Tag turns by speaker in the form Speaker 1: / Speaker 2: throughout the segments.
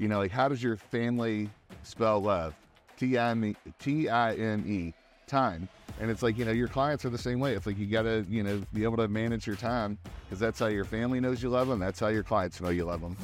Speaker 1: you know, like how does your family spell love? T I M E T I M E time. And it's like, you know, your clients are the same way. It's like you got to, you know, be able to manage your time because that's how your family knows you love them. That's how your clients know you love them.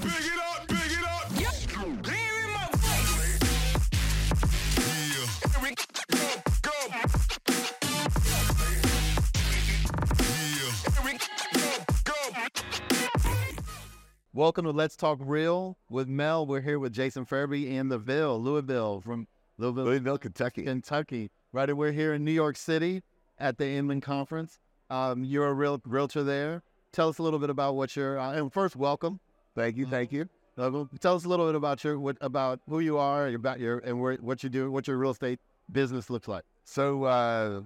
Speaker 2: Welcome to Let's Talk Real with Mel. We're here with Jason Farabee in the Ville, Louisville, from Louisville,
Speaker 1: Louisville, Kentucky.
Speaker 2: Kentucky. Right, And we're here in New York City at the Inman Conference. Um, you're a real realtor there. Tell us a little bit about what you're. Uh, and first, welcome.
Speaker 1: Thank you, thank you.
Speaker 2: Uh, Tell us a little bit about your what about who you are, about your and where, what you do, what your real estate business looks like.
Speaker 1: So uh,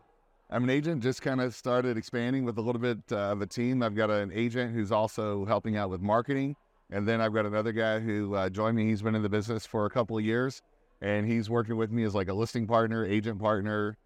Speaker 1: I'm an agent. Just kind of started expanding with a little bit uh, of a team. I've got an agent who's also helping out with marketing, and then I've got another guy who uh, joined me. He's been in the business for a couple of years, and he's working with me as like a listing partner, agent partner,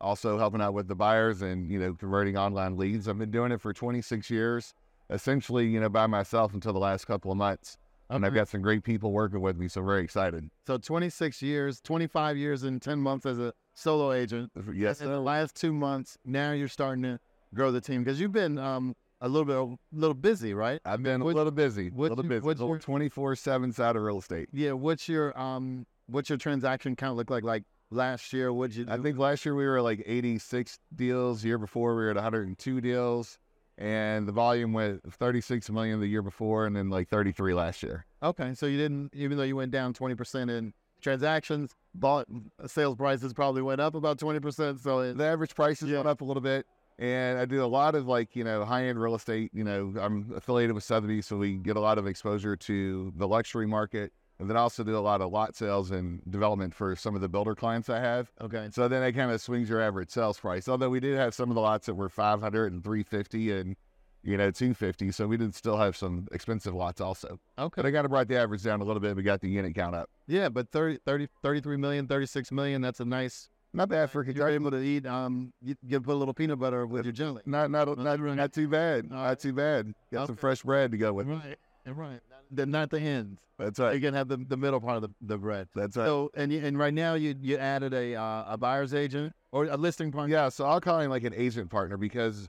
Speaker 1: also helping out with the buyers and you know converting online leads. I've been doing it for 26 years, essentially you know by myself until the last couple of months. And I've got some great people working with me, so very excited.
Speaker 2: So 26 years, 25 years, and 10 months as a solo agent.
Speaker 1: Yes,
Speaker 2: in the last two months, now you're starting to grow the team because you've been um, a little bit, a little busy, right?
Speaker 1: I've been a little busy, a
Speaker 2: what
Speaker 1: little busy,
Speaker 2: what's your-
Speaker 1: twenty four seven side of real estate.
Speaker 2: Yeah. What's your um, what's your transaction count look like? Like last year, what'd you? Do?
Speaker 1: I think last year we were like eighty six deals. Year before we were at one hundred and two deals, and the volume went thirty six million the year before, and then like thirty three last year.
Speaker 2: Okay, so you didn't, even though you went down 20 percent in transactions, bought sales prices probably went up about 20 percent. So it,
Speaker 1: The average prices
Speaker 2: Yeah.
Speaker 1: went up a little bit, and I do a lot of like you know high end real estate. You know, I'm affiliated with Sotheby's, so we get a lot of exposure to the luxury market. And then I also do a lot of lot sales and development for some of the builder clients I have.
Speaker 2: okay,
Speaker 1: So then it kind of swings your average sales price. Although we did have some of the lots that were 500 and 350 and, you know, 250. So we did still have some expensive lots also.
Speaker 2: okay,
Speaker 1: But I got to brought the average down a little bit. We got the unit count up.
Speaker 2: yeah, but 30, 30, 33 million, 36 million. That's a nice.
Speaker 1: Not bad for
Speaker 2: You're
Speaker 1: Kentucky.
Speaker 2: able to eat. Um, you can put a little peanut butter with your jelly.
Speaker 1: Not, not,
Speaker 2: Not
Speaker 1: not,
Speaker 2: really.
Speaker 1: not too bad.
Speaker 2: All
Speaker 1: Not too bad. Got some fresh bread to go with.
Speaker 2: Right, right. Not, not the ends.
Speaker 1: That's right.
Speaker 2: You
Speaker 1: right.
Speaker 2: can have the, the middle part of the, the bread.
Speaker 1: That's right.
Speaker 2: So and you, and right now you you added a uh, a buyer's agent or a listing partner.
Speaker 1: Yeah, so I'll call him like an agent partner because,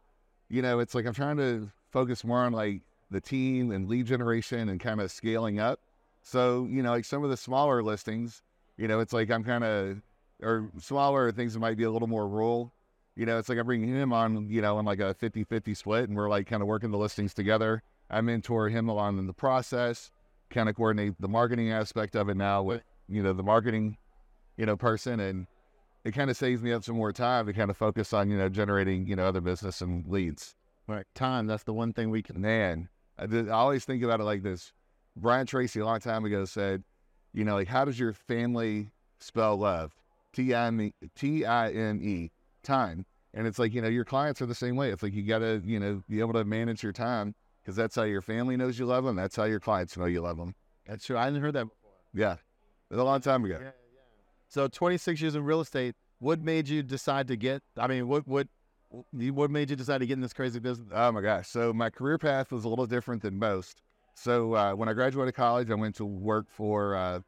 Speaker 1: you know, it's like I'm trying to focus more on like the team and lead generation and kind of scaling up. So, you know, like some of the smaller listings, you know, it's like I'm kind of, or smaller things that might be a little more rural. You know, it's like I'm bringing him on, you know, in like a 50 50 split and we're like kind of working the listings together. I mentor him along in the process, kind of coordinate the marketing aspect of it now with, you know, the marketing, you know, person. And, it kind of saves me up some more time to kind of focus on you know generating you know other business and leads.
Speaker 2: Right. Time. That's the one thing we can.
Speaker 1: Man, I, did, I always think about it like this. Brian Tracy a long time ago said, you know, like how does your family spell love? T I M E T I M E time. And it's like you know your clients are the same way. It's like you got to you know be able to manage your time because that's how your family knows you love them. That's how your clients know you love them.
Speaker 2: That's true. I hadn't heard that before.
Speaker 1: Yeah, It was a long time ago.
Speaker 2: So 26 years in real estate. What made you decide to get? I mean, what what what made you decide to get in this crazy business?
Speaker 1: Oh my gosh. So my career path was a little different than most. So uh, when I graduated college, I went to work for uh,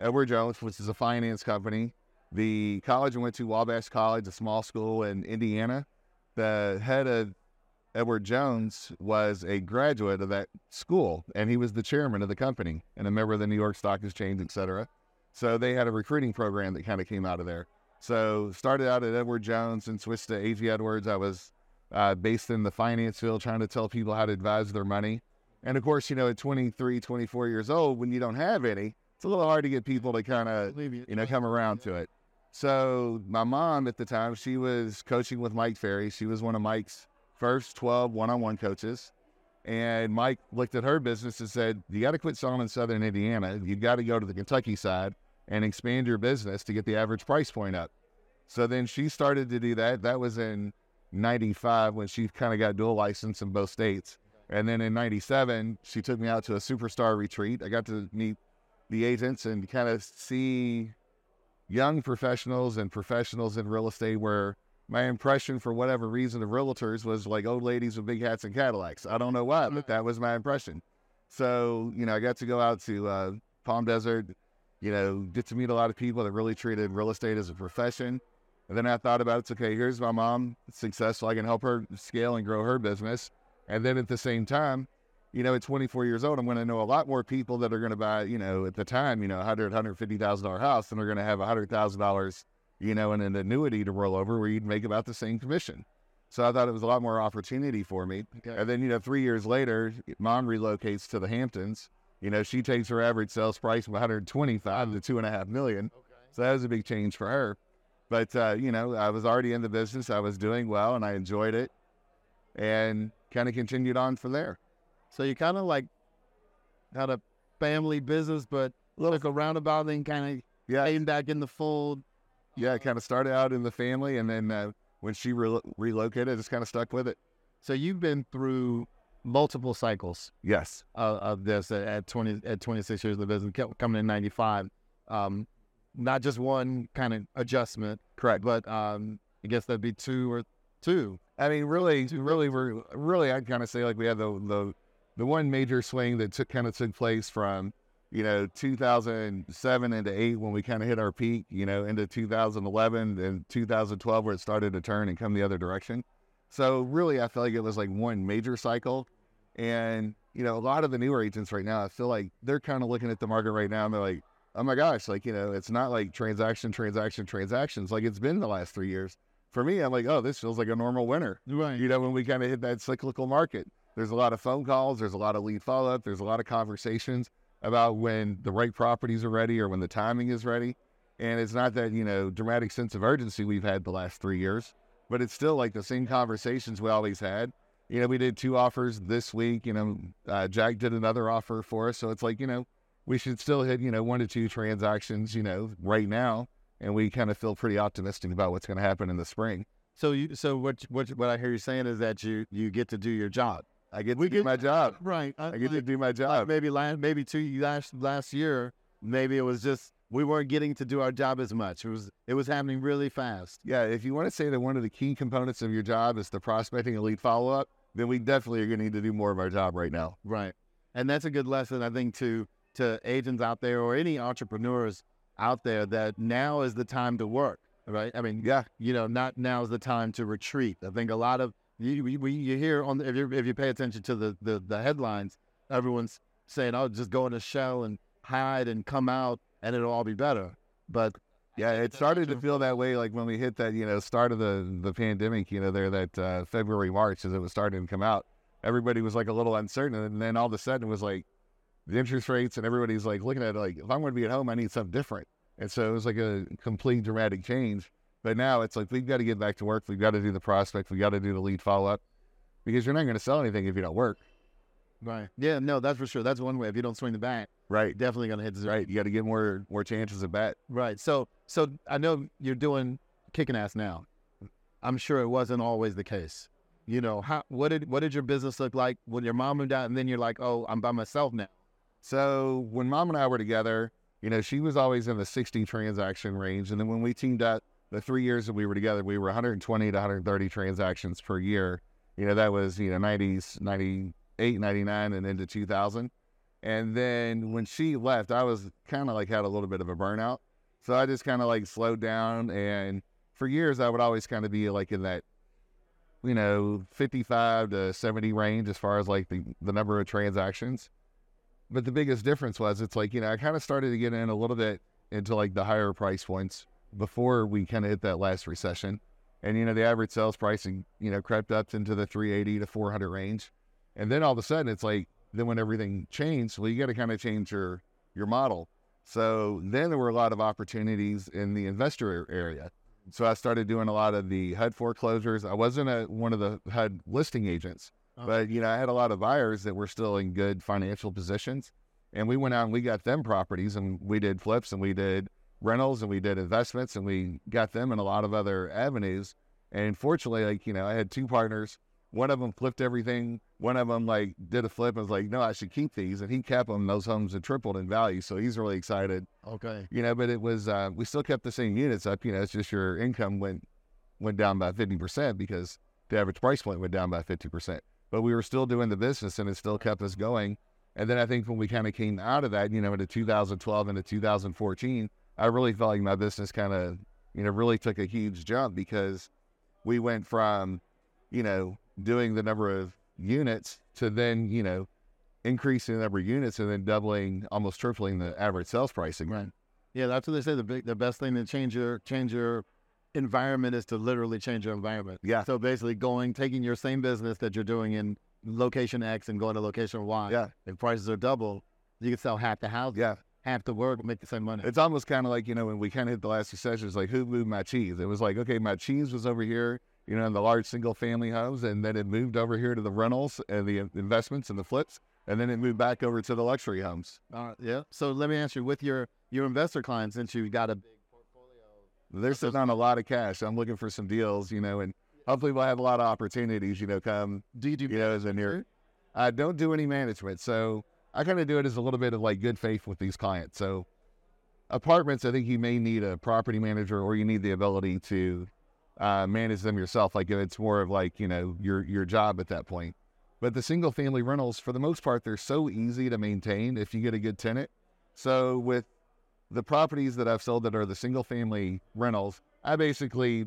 Speaker 1: Edward Jones, which is a finance company. The college I went to, Wabash College, a small school in Indiana. The head of Edward Jones was a graduate of that school, and he was the chairman of the company and a member of the New York Stock Exchange, et cetera. So they had a recruiting program that kind of came out of there. So started out at Edward Jones and switched to A.G. Edwards. I was uh, based in the finance field, trying to tell people how to advise their money. And of course, you know, at 23, 24 years old, when you don't have any, it's a little hard to get people to kind of,
Speaker 2: you.
Speaker 1: know, come around to it. So my mom at the time, she was coaching with Mike Ferry. She was one of Mike's first 12 one-on-one coaches. And Mike looked at her business and said, you got to quit selling in Southern Indiana. You've got to go to the Kentucky side and expand your business to get the average price point up. So then she started to do that. That was in 95 when she kind of got dual license in both states. And then in 97, she took me out to a superstar retreat. I got to meet the agents and kind of see young professionals and professionals in real estate where my impression for whatever reason of realtors was like old ladies with big hats and Cadillacs. I don't know why, but that was my impression. So, you know, I got to go out to uh, Palm Desert, you know, get to meet a lot of people that really treated real estate as a profession. And then I thought about it's okay, here's my mom successful. I can help her scale and grow her business. And then at the same time, you know, at 24 years old, I'm going to know a lot more people that are going to buy, you know, at the time, you know, 100, 150,000 dollar house, and they're going to have 100,000 dollars, you know, in an annuity to roll over where you'd make about the same commission. So I thought it was a lot more opportunity for me.
Speaker 2: Okay.
Speaker 1: And then, you know, three years later, mom relocates to the Hamptons. You know, she takes her average sales price from 125 to two and a half million. So that was a big change for her. But uh, you know, I was already in the business. I was doing well, and I enjoyed it, and kind of continued on from there.
Speaker 2: So you kind of like had a family business, but took a roundabout and kind of
Speaker 1: Yeah,
Speaker 2: came back in the fold.
Speaker 1: yeah. Kind of started out in the family, and then uh, when she re- relocated, I just kind of stuck with it.
Speaker 2: So you've been through multiple cycles
Speaker 1: Yes,
Speaker 2: of, of this at, at 20 at 26 years of the business, kept coming in 95. Um, not just one kind of adjustment,
Speaker 1: correct.
Speaker 2: but um, I guess that'd be two or two.
Speaker 1: I mean, really, really, we're really. I'd kind of say like we had the the the one major swing that took kind of took place from you know 2007 into eight when we kind of hit our peak. You know, into 2011 and 2012 where it started to turn and come the other direction. So really, I feel like it was like one major cycle, and you know, a lot of the newer agents right now, I feel like they're kind of looking at the market right now and they're like, oh my gosh, like you know, it's not like transaction, transaction, transactions like it's been the last three years. For me, I'm like, oh, this feels like a normal winter
Speaker 2: Right.
Speaker 1: you know, when we kind of hit that cyclical market. There's a lot of phone calls, there's a lot of lead follow up, there's a lot of conversations about when the right properties are ready or when the timing is ready. And it's not that, you know, dramatic sense of urgency we've had the last three years, but it's still like the same conversations we always had. You know, we did two offers this week. You know, uh, Jack did another offer for us. So it's like, you know, we should still hit, you know, one to two transactions, you know, right now. And we kind of feel pretty optimistic about what's going to happen in the spring.
Speaker 2: So you so what what what I hear you saying is that you you get to do your job.
Speaker 1: I get to
Speaker 2: We
Speaker 1: do
Speaker 2: get-
Speaker 1: my job.
Speaker 2: Right.
Speaker 1: I get to do my
Speaker 2: like
Speaker 1: job.
Speaker 2: maybe last maybe two last last year maybe it was just we weren't getting to do our job as much. It was it was happening really fast.
Speaker 1: Yeah, if you want to say that one of the key components of your job is the prospecting and lead follow up, then we definitely are going to need to do more of our job right now.
Speaker 2: Right. And that's a good lesson I think to to agents out there or any entrepreneurs out there that now is the time to work. Right. I mean,
Speaker 1: Yeah,
Speaker 2: you know, not now is the time to retreat. I think a lot of you you, you hear on the, if you if you pay attention to the, the the headlines, everyone's saying, "Oh, just go in a shell and hide and come out, and it'll all be better." But
Speaker 1: yeah, it started to feel that way like when we hit that, you know, start of the the pandemic, you know, there that uh, February March as it was starting to come out. Everybody was like a little uncertain, and then all of a sudden it was like the interest rates, and everybody's like looking at it like, if I'm going to be at home, I need something different. And so it was like a complete dramatic change. But now it's like we've got to get back to work. We've got to do the prospect. We've got to do the lead follow up because you're not going to sell anything if you don't work.
Speaker 2: Right, yeah, no, that's for sure. That's one way. If you don't swing the bat,
Speaker 1: Right.
Speaker 2: definitely gonna hit zero.
Speaker 1: Right. You got to get more more chances at bat.
Speaker 2: Right. So so I know you're doing kicking ass now. I'm sure it wasn't always the case. You know, how what did what did your business look like when your mom moved out and then you're like, oh, I'm by myself now.
Speaker 1: So when mom and I were together, you know, she was always in the 60 transaction range. And then when we teamed up, the three years that we were together, we were 120 to 130 transactions per year. You know, that was, you know, 90s, 98, 99, and into 2000. And then when she left, I was kind of like had a little bit of a burnout. So I just kind of like slowed down. And for years, I would always kind of be like in that, you know, 55 to 70 range as far as like the, the number of transactions. But the biggest difference was it's like, you know, I kind of started to get in a little bit into like the higher price points before we kind of hit that last recession. And, you know, the average sales pricing, you know, crept up into the 380 to 400 range. And then all of a sudden it's like, then when everything changed, well, you got to kind of change your, your model. So then there were a lot of opportunities in the investor area. So I started doing a lot of the HUD foreclosures. I wasn't a, one of the HUD listing agents,
Speaker 2: Okay.
Speaker 1: but you know, I had a lot of buyers that were still in good financial positions, and we went out and we got them properties, and we did flips, and we did rentals, and we did investments, and we got them in a lot of other avenues. And fortunately, like you know, I had two partners. One of them flipped everything. One of them like did a flip and was like, "No, I should keep these," and he kept them. Those homes had tripled in value, so he's really excited
Speaker 2: Okay.
Speaker 1: you know, but it was uh, we still kept the same units up. You know, it's just your income went went down by fifty percent because the average price point went down by fifty percent. But we were still doing the business, and it still kept us going. And then I think when we kind of came out of that, you know, into 2012 into 2014, I really felt like my business kind of, you know, really took a huge jump because we went from, you know, doing the number of units to then, you know, increasing the number of units and then doubling, almost tripling the average sales pricing.
Speaker 2: Right. Yeah, that's what they say. The big, the best thing to change your change your environment is to literally change your environment.
Speaker 1: Yeah.
Speaker 2: So basically, going taking your same business that you're doing in location X and going to location Y.
Speaker 1: Yeah.
Speaker 2: If prices are double, you can sell half the house,
Speaker 1: Yeah.
Speaker 2: half the work, make the same money.
Speaker 1: It's almost kind of like, you know, when we kind of hit the last recession. It's like who moved my cheese? It was like, okay, my cheese was over here, you know, in the large single family homes, and then it moved over here to the rentals and the investments and the flips, and then it moved back over to the luxury homes.
Speaker 2: Uh, yeah. So let me ask you, with your your investor clients, since you've got a big portfolio,
Speaker 1: They're sitting on a lot of cash. I'm looking for some deals, you know, and hopefully we'll have a lot of opportunities, you know, come,
Speaker 2: do you do
Speaker 1: you know, as a near. I don't do any management. So I kind of do it as a little bit of like good faith with these clients. So apartments, I think you may need a property manager or you need the ability to uh, manage them yourself. Like it's more of like, you know, your, your job at that point. But the single family rentals, for the most part, they're so easy to maintain if you get a good tenant. So with the properties that I've sold that are the single family rentals, I basically,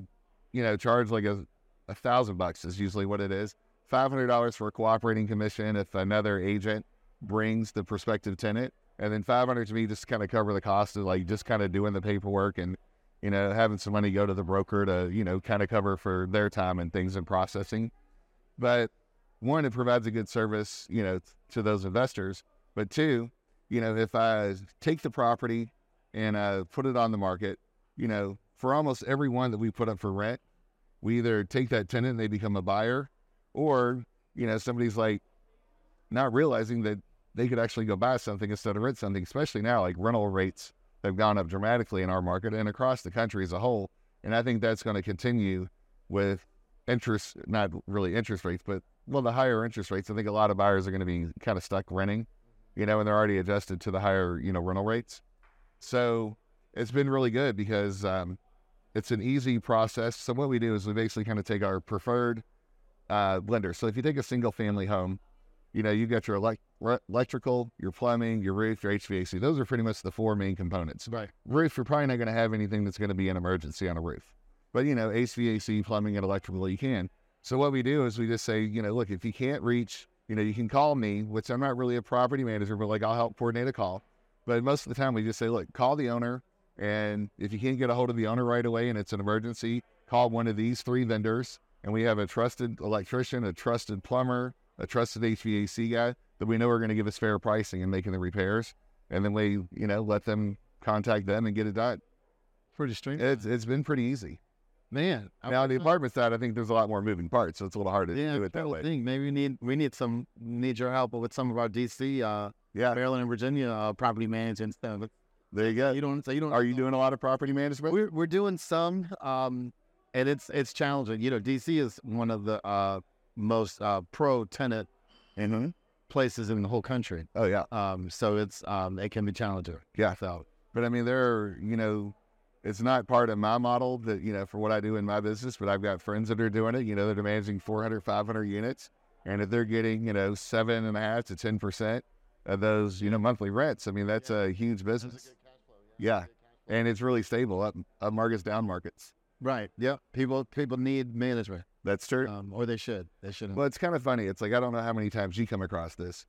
Speaker 1: you know, charge like a, a thousand bucks is usually what it is. Five hundred dollars for a cooperating commission if another agent brings the prospective tenant, and then five hundred to me just kind of cover the cost of like just kind of doing the paperwork and you know having some money go to the broker to you know kind of cover for their time and things and processing. But one, it provides a good service, you know, to those investors. But two, you know, if I take the property and uh, put it on the market, you know, for almost every one that we put up for rent, we either take that tenant and they become a buyer, or you know, somebody's like not realizing that they could actually go buy something instead of rent something. Especially now, like rental rates have gone up dramatically in our market and across the country as a whole. And I think that's going to continue with interest, not really interest rates, but well, the higher interest rates. I think a lot of buyers are going to be kind of stuck renting, you know, and they're already adjusted to the higher, you know, rental rates. So it's been really good because um, it's an easy process. So what we do is we basically kind of take our preferred uh, lender. So if you take a single family home, you know, you got your elect- re- electrical, your plumbing, your roof, your HVAC. Those are pretty much the four main components.
Speaker 2: Right.
Speaker 1: Roof, you're probably not going to have anything that's going to be an emergency on a roof. But, you know, HVAC, plumbing, and electrical, you can. So what we do is we just say, you know, look, if you can't reach, you know, you can call me, which I'm not really a property manager, but like I'll help coordinate a call. But most of the time we just say, look, call the owner. And if you can't get a hold of the owner right away and it's an emergency, call one of these three vendors. And we have a trusted electrician, a trusted plumber, a trusted HVAC guy that we know are going to give us fair pricing and making the repairs. And then we, you know, let them contact them and get it done.
Speaker 2: Pretty strange.
Speaker 1: It's it's been pretty easy.
Speaker 2: Man. I
Speaker 1: Now on the apartment side, I think there's a lot more moving parts, so it's a little hard to
Speaker 2: yeah,
Speaker 1: do it that
Speaker 2: I
Speaker 1: way.
Speaker 2: think maybe we need we need some need your help with some of our DC, uh,
Speaker 1: Yeah,
Speaker 2: Maryland and Virginia uh, property management stuff.
Speaker 1: there you go.
Speaker 2: You don't. So you don't.
Speaker 1: Are you doing a lot of property management?
Speaker 2: We're we're doing some, um, and it's it's challenging. You know, DC is one of the uh, most uh, pro tenant
Speaker 1: Mm-hmm.
Speaker 2: places in the whole country.
Speaker 1: Oh yeah,
Speaker 2: Um, so it's um, it can be challenging.
Speaker 1: Yeah.
Speaker 2: So
Speaker 1: but I mean, there are you know, it's not part of my model that you know for what I do in my business, but I've got friends that are doing it. You know, they're managing 400, 500 units, and if they're getting you know seven and a half to ten percent of those you know monthly rents, I mean that's a huge business. Yeah, and it's really stable up up markets, down markets.
Speaker 2: right. Yeah. People people need management,
Speaker 1: That's true.
Speaker 2: um, or they should. They should.
Speaker 1: Well, it's kind of funny. It's like I don't know how many times you come across this.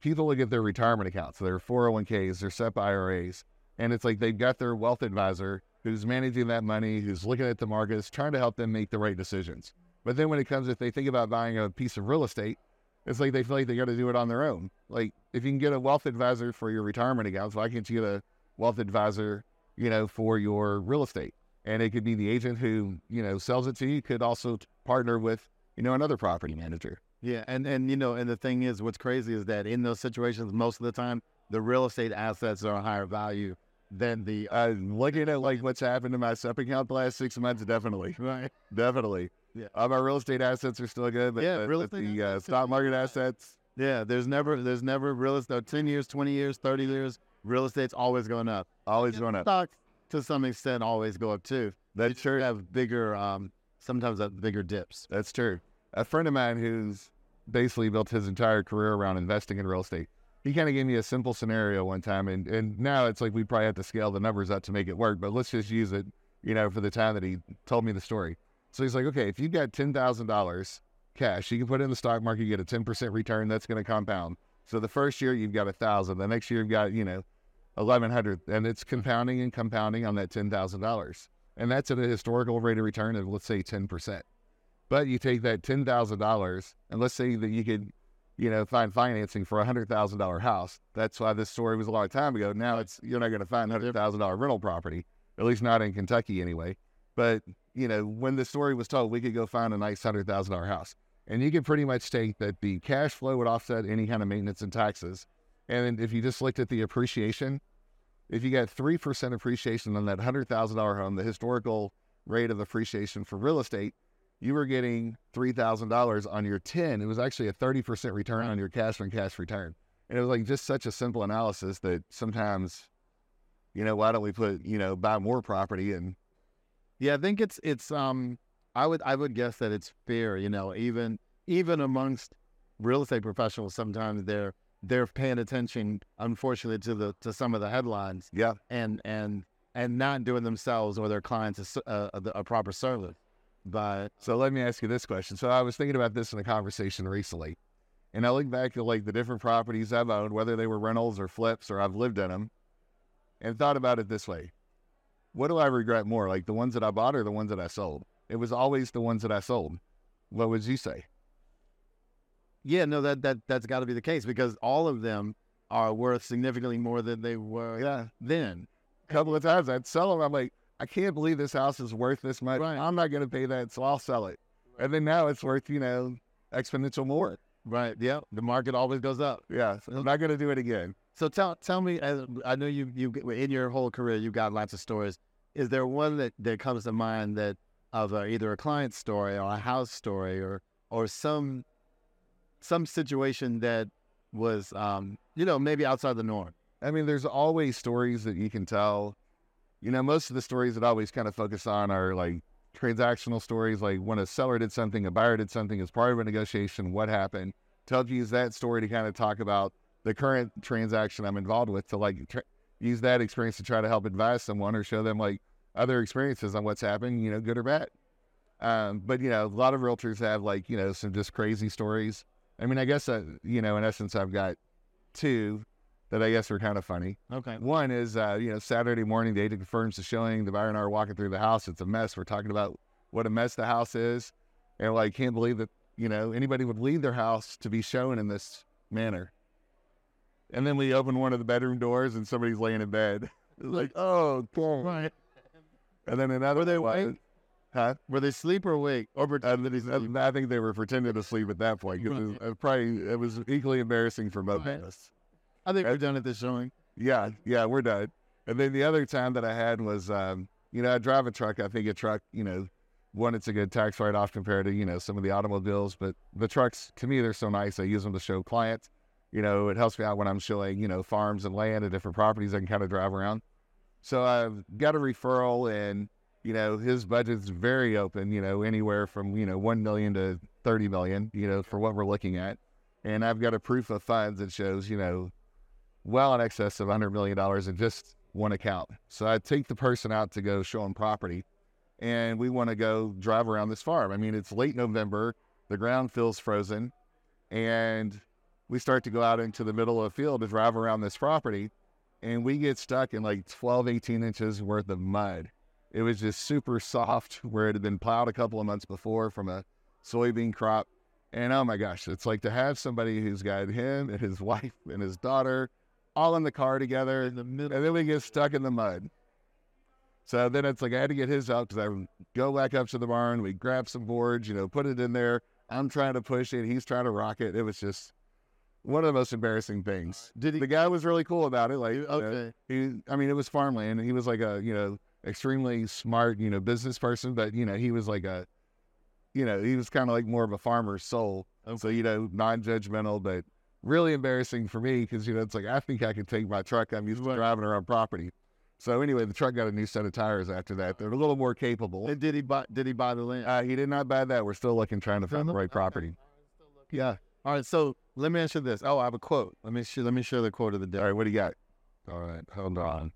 Speaker 1: People look at their retirement accounts, their 401ks, their SEP IRAs, and it's like they've got their wealth advisor who's managing that money, who's looking at the markets, trying to help them make the right decisions. But then when it comes, if they think about buying a piece of real estate, it's like they feel like they got to do it on their own. Like if you can get a wealth advisor for your retirement accounts, why can't you get a wealth advisor, you know, for your real estate? And it could be the agent who, you know, sells it to you, could also partner with, you know, another property manager.
Speaker 2: Yeah, and and you know, and the thing is, what's crazy is that in those situations, most of the time, the real estate assets are a higher value than the
Speaker 1: Uh, looking at like what's happened to my sub account the last six months, definitely,
Speaker 2: right.
Speaker 1: definitely.
Speaker 2: Yeah.
Speaker 1: Uh, my real estate assets are still good, but,
Speaker 2: Yeah,
Speaker 1: but-
Speaker 2: real estate
Speaker 1: the uh, stock market assets,
Speaker 2: Yeah, there's never there's never real estate. Ten years, twenty years, thirty years, real estate's always going up.
Speaker 1: always going up.
Speaker 2: Stocks, to some extent, always go up too.
Speaker 1: That's
Speaker 2: just
Speaker 1: true.
Speaker 2: Have bigger, um, sometimes have bigger dips.
Speaker 1: That's true. A friend of mine who's basically built his entire career around investing in real estate. he kind of gave me a simple scenario one time, and and now it's like we probably have to scale the numbers up to make it work. But let's just use it, you know, for the time that he told me the story. So he's like, okay, if you got ten thousand dollars cash, you can put it in the stock market, you get a ten percent return. That's going to compound. So the first year you've got a thousand, the next year you've got you know eleven hundred, and it's compounding and compounding on that ten thousand dollars, and that's at a historical rate of return of let's say ten percent. But you take that ten thousand dollars, and let's say that you could you know, find financing for a hundred thousand dollar house. That's why this story was a long time ago. Now it's you're not going to find hundred thousand dollar rental property, at least not in Kentucky anyway. But you know, when the story was told, we could go find a nice hundred thousand dollar house, and you could pretty much state that the cash flow would offset any kind of maintenance and taxes. And if you just looked at the appreciation, if you got three percent appreciation on that hundred thousand dollar home, the historical rate of appreciation for real estate you were getting $3,000 on your 10. It was actually a 30% return on your cash on cash return. And it was like just such a simple analysis that sometimes, you know, why don't we put, you know, buy more property and
Speaker 2: Yeah, I think it's it's um I would I would guess that it's fair, you know, even even amongst real estate professionals sometimes they're they're paying attention unfortunately to the to some of the headlines
Speaker 1: yeah,
Speaker 2: and and and not doing themselves or their clients uh, a proper service. But
Speaker 1: So let me ask you this question. So I was thinking about this in a conversation recently, and I look back at like the different properties I've owned, whether they were rentals or flips or I've lived in them, and thought about it this way: What do I regret more, like the ones that I bought or the ones that I sold? It was always the ones that I sold. What would you say?
Speaker 2: Yeah, no, that that that's got to be the case because all of them are worth significantly more than they were
Speaker 1: Yeah,
Speaker 2: then.
Speaker 1: a couple of times I'd sell them. I'm like, I can't believe this house is worth this much.
Speaker 2: Right.
Speaker 1: I'm not going to pay that, so I'll sell it. And then now it's worth, you know, exponential more.
Speaker 2: Right. Yeah. The market always goes up.
Speaker 1: Yeah, so I'm not going to do it again.
Speaker 2: So tell tell me, I know you you in your whole career you've got lots of stories. Is there one that, that comes to mind that of uh either a client story or a house story or or some some situation that was um you know maybe outside the norm?
Speaker 1: I mean, there's always stories that you can tell. You know, most of the stories that I always kind of focus on are like transactional stories, like when a seller did something, a buyer did something as part of a negotiation, what happened. To use that story to kind of talk about the current transaction I'm involved with, to like tr- use that experience to try to help advise someone or show them like other experiences on what's happened, you know, good or bad. Um, but you know, a lot of realtors have like you know some just crazy stories. I mean, I guess uh, you know, in essence, I've got two that I guess are kind of funny.
Speaker 2: Okay.
Speaker 1: One is, uh, you know, Saturday morning, the agent confirms the showing. The buyer and I are walking through the house. It's a mess. We're talking about what a mess the house is. And like, can't believe that, you know, anybody would leave their house to be shown in this manner. And then we open one of the bedroom doors and somebody's laying in bed. It's like, oh, cool.
Speaker 2: Right.
Speaker 1: And then another
Speaker 2: Were they awake?
Speaker 1: Huh?
Speaker 2: Were they sleep or awake or pretending sleep?
Speaker 1: I think they were pretending to sleep at that point. 'cause It was, uh, probably it was equally embarrassing for both
Speaker 2: Right.
Speaker 1: of us.
Speaker 2: I think we're done at this showing.
Speaker 1: Yeah, yeah, we're done. And then the other time that I had was, um, you know, I drive a truck. I think a truck, you know, one, it's a good tax write off compared to, you know, some of the automobiles. But the trucks, to me, they're so nice. I use them to show clients. You know, it helps me out when I'm showing, you know, farms and land and different properties I can kind of drive around. So I've got a referral and, you know, his budget's very open, you know, anywhere from, you know, 1 million to 30 million, you know, for what we're looking at. And I've got a proof of funds that shows, you know, well in excess of $100 million in just one account. So I take the person out to go show them property and we want to go drive around this farm. I mean, it's late November, the ground feels frozen, and we start to go out into the middle of the field to drive around this property and we get stuck in like 12, 18 inches worth of mud. It was just super soft where it had been plowed a couple of months before from a soybean crop. And oh my gosh, it's like to have somebody who's got him and his wife and his daughter all in the car together,
Speaker 2: In the middle.
Speaker 1: and then we get stuck in the mud. So then it's like I had to get his out because I go back up to the barn. We grab some boards, you know, put it in there. I'm trying to push it. He's trying to rock it. It was just one of the most embarrassing things.
Speaker 2: Did he?
Speaker 1: The guy was really cool about it. Like, you know,
Speaker 2: Okay.
Speaker 1: he, I mean, it was farmland. He was like a, you know, extremely smart, you know, business person, but you know, he was like a, you know, he was kind of like more of a farmer's soul. So you know, non-judgmental, but really embarrassing for me because you know it's like I think I can take my truck. I'm used to driving around property. So anyway, the truck got a new set of tires after that. They're a little more capable.
Speaker 2: And did he buy? Did he buy the land?
Speaker 1: Uh, he did not buy that. We're still looking, trying to find the
Speaker 2: look-
Speaker 1: right
Speaker 2: okay.
Speaker 1: property. Yeah,
Speaker 2: All right, so let me answer this. Oh, I have a quote. Let me sh- let me share the quote of the day.
Speaker 1: All right, what do you got?
Speaker 2: All right, hold on.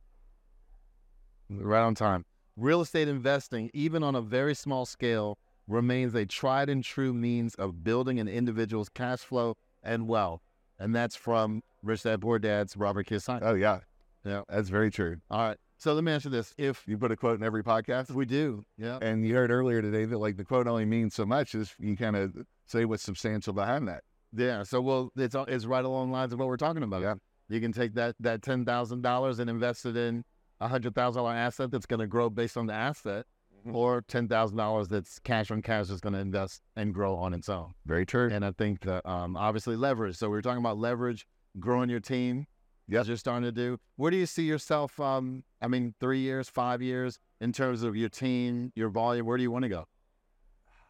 Speaker 2: Right on time. Real estate investing, even on a very small scale, remains a tried and true means of building an individual's cash flow and wealth. And that's from Rich Dad Poor Dad's Robert Kiyosaki.
Speaker 1: Oh yeah,
Speaker 2: Yeah.
Speaker 1: that's very true.
Speaker 2: All right. So let me answer this. If
Speaker 1: You put a quote in every podcast.
Speaker 2: we do, yeah.
Speaker 1: And you heard earlier today that like the quote only means so much is you kind of say what's substantial behind that.
Speaker 2: Yeah. So well, it's all- it's right along the lines of what we're talking about.
Speaker 1: Yeah.
Speaker 2: You can take that that ten thousand dollars and invest it in a hundred thousand dollar asset that's going to grow based on the asset,
Speaker 1: Mhm.
Speaker 2: or ten thousand dollars that's cash on cash that's going to invest and grow on its own.
Speaker 1: Very true.
Speaker 2: And I think that um, obviously leverage. So we are talking about leverage, growing your team.
Speaker 1: Yes,
Speaker 2: As you're starting to do. Where do you see yourself? Um, I mean, three years, five years in terms of your team, your volume. Where do you want to go?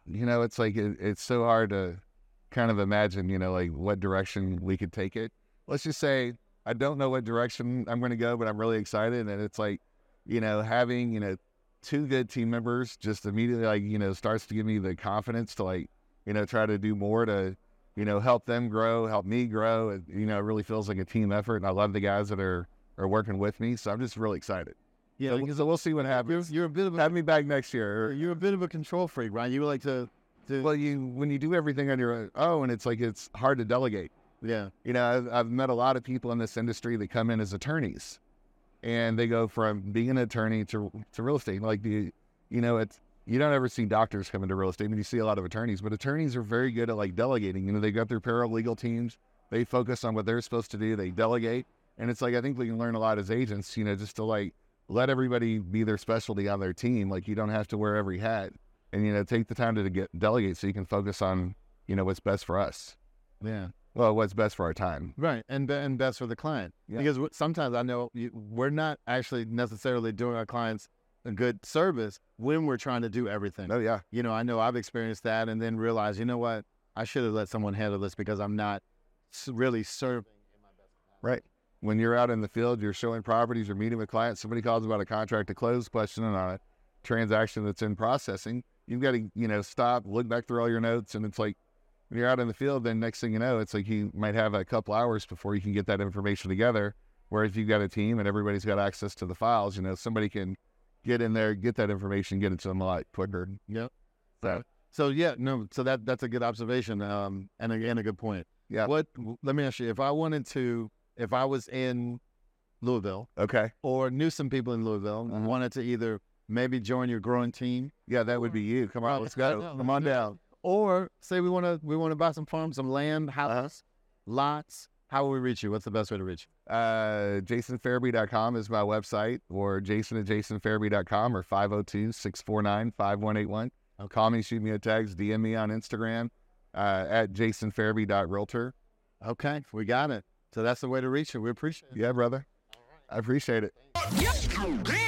Speaker 1: you know, it's like it, it's so hard to kind of imagine, you know, like what direction we could take it. Let's just say I don't know what direction I'm going to go, but I'm really excited. And it's like, you know, having, you know, two good team members just immediately, like, you know, starts to give me the confidence to, like, you know, try to do more to, you know, help them grow, help me grow. It, you know, it really feels like a team effort. And I love the guys that are, are working with me. So I'm just really excited.
Speaker 2: Yeah,
Speaker 1: So,
Speaker 2: well,
Speaker 1: so we'll see what
Speaker 2: you're,
Speaker 1: happens.
Speaker 2: you're a bit of a
Speaker 1: Have me back next year.
Speaker 2: you're a bit of a control freak, right? You like to, to
Speaker 1: Well, you when you do everything on your own, and it's like it's hard to delegate.
Speaker 2: Yeah.
Speaker 1: You know, I've, I've met a lot of people in this industry that come in as attorneys, and they go from being an attorney to to real estate. Like the, you know, it's you don't ever see doctors come into real estate, but you see a lot of attorneys. But attorneys are very good at like delegating. You know, they got their paralegal teams. They focus on what they're supposed to do. They delegate, and it's like I think we can learn a lot as agents. You know, just to like let everybody be their specialty on their team. Like you don't have to wear every hat, and you know, take the time to get delegate so you can focus on you know what's best for us.
Speaker 2: Yeah.
Speaker 1: Well, what's best for our time.
Speaker 2: Right, and and best for the client
Speaker 1: Yeah.
Speaker 2: because w- sometimes I know you, we're not actually necessarily doing our clients a good service when we're trying to do everything.
Speaker 1: Oh yeah,
Speaker 2: You know, I know I've experienced that, and then realized, you know what, I should have let someone handle this because I'm not really serving.
Speaker 1: right. When you're out in the field, you're showing properties, you're meeting with clients. Somebody calls about a contract to close question on a transaction that's in processing. You've got to, you know, stop, look back through all your notes, and it's like you're out in the field, then next thing you know, it's like you might have a couple hours before you can get that information together. Whereas if you've got a team and everybody's got access to the files, you know, somebody can get in there, get that information, get it to them a lot quicker.
Speaker 2: Yep.
Speaker 1: So
Speaker 2: So yeah, no, so that that's a good observation, um, and a, and a good point.
Speaker 1: Yeah.
Speaker 2: What? Let me ask you, if I wanted to, if I was in Louisville
Speaker 1: okay,
Speaker 2: or knew some people in Louisville and
Speaker 1: Mhm.
Speaker 2: wanted to either maybe join your growing team
Speaker 1: yeah, that would be you. Come on, let's go. Come on down.
Speaker 2: Or say we want to we want to buy some farms, some land,
Speaker 1: Uh-huh.
Speaker 2: houses, lots. How will we reach you? What's the best way to reach you?
Speaker 1: Uh, jasonfarabee.com is my website, or jason at jasonfarabee.com, or 502 649 5181. Call me, shoot me a text, DM me on Instagram uh, at jasonfarabee.realtor.
Speaker 2: Okay, we got it. So that's the way to reach you. We appreciate it.
Speaker 1: Yeah, brother. I appreciate it.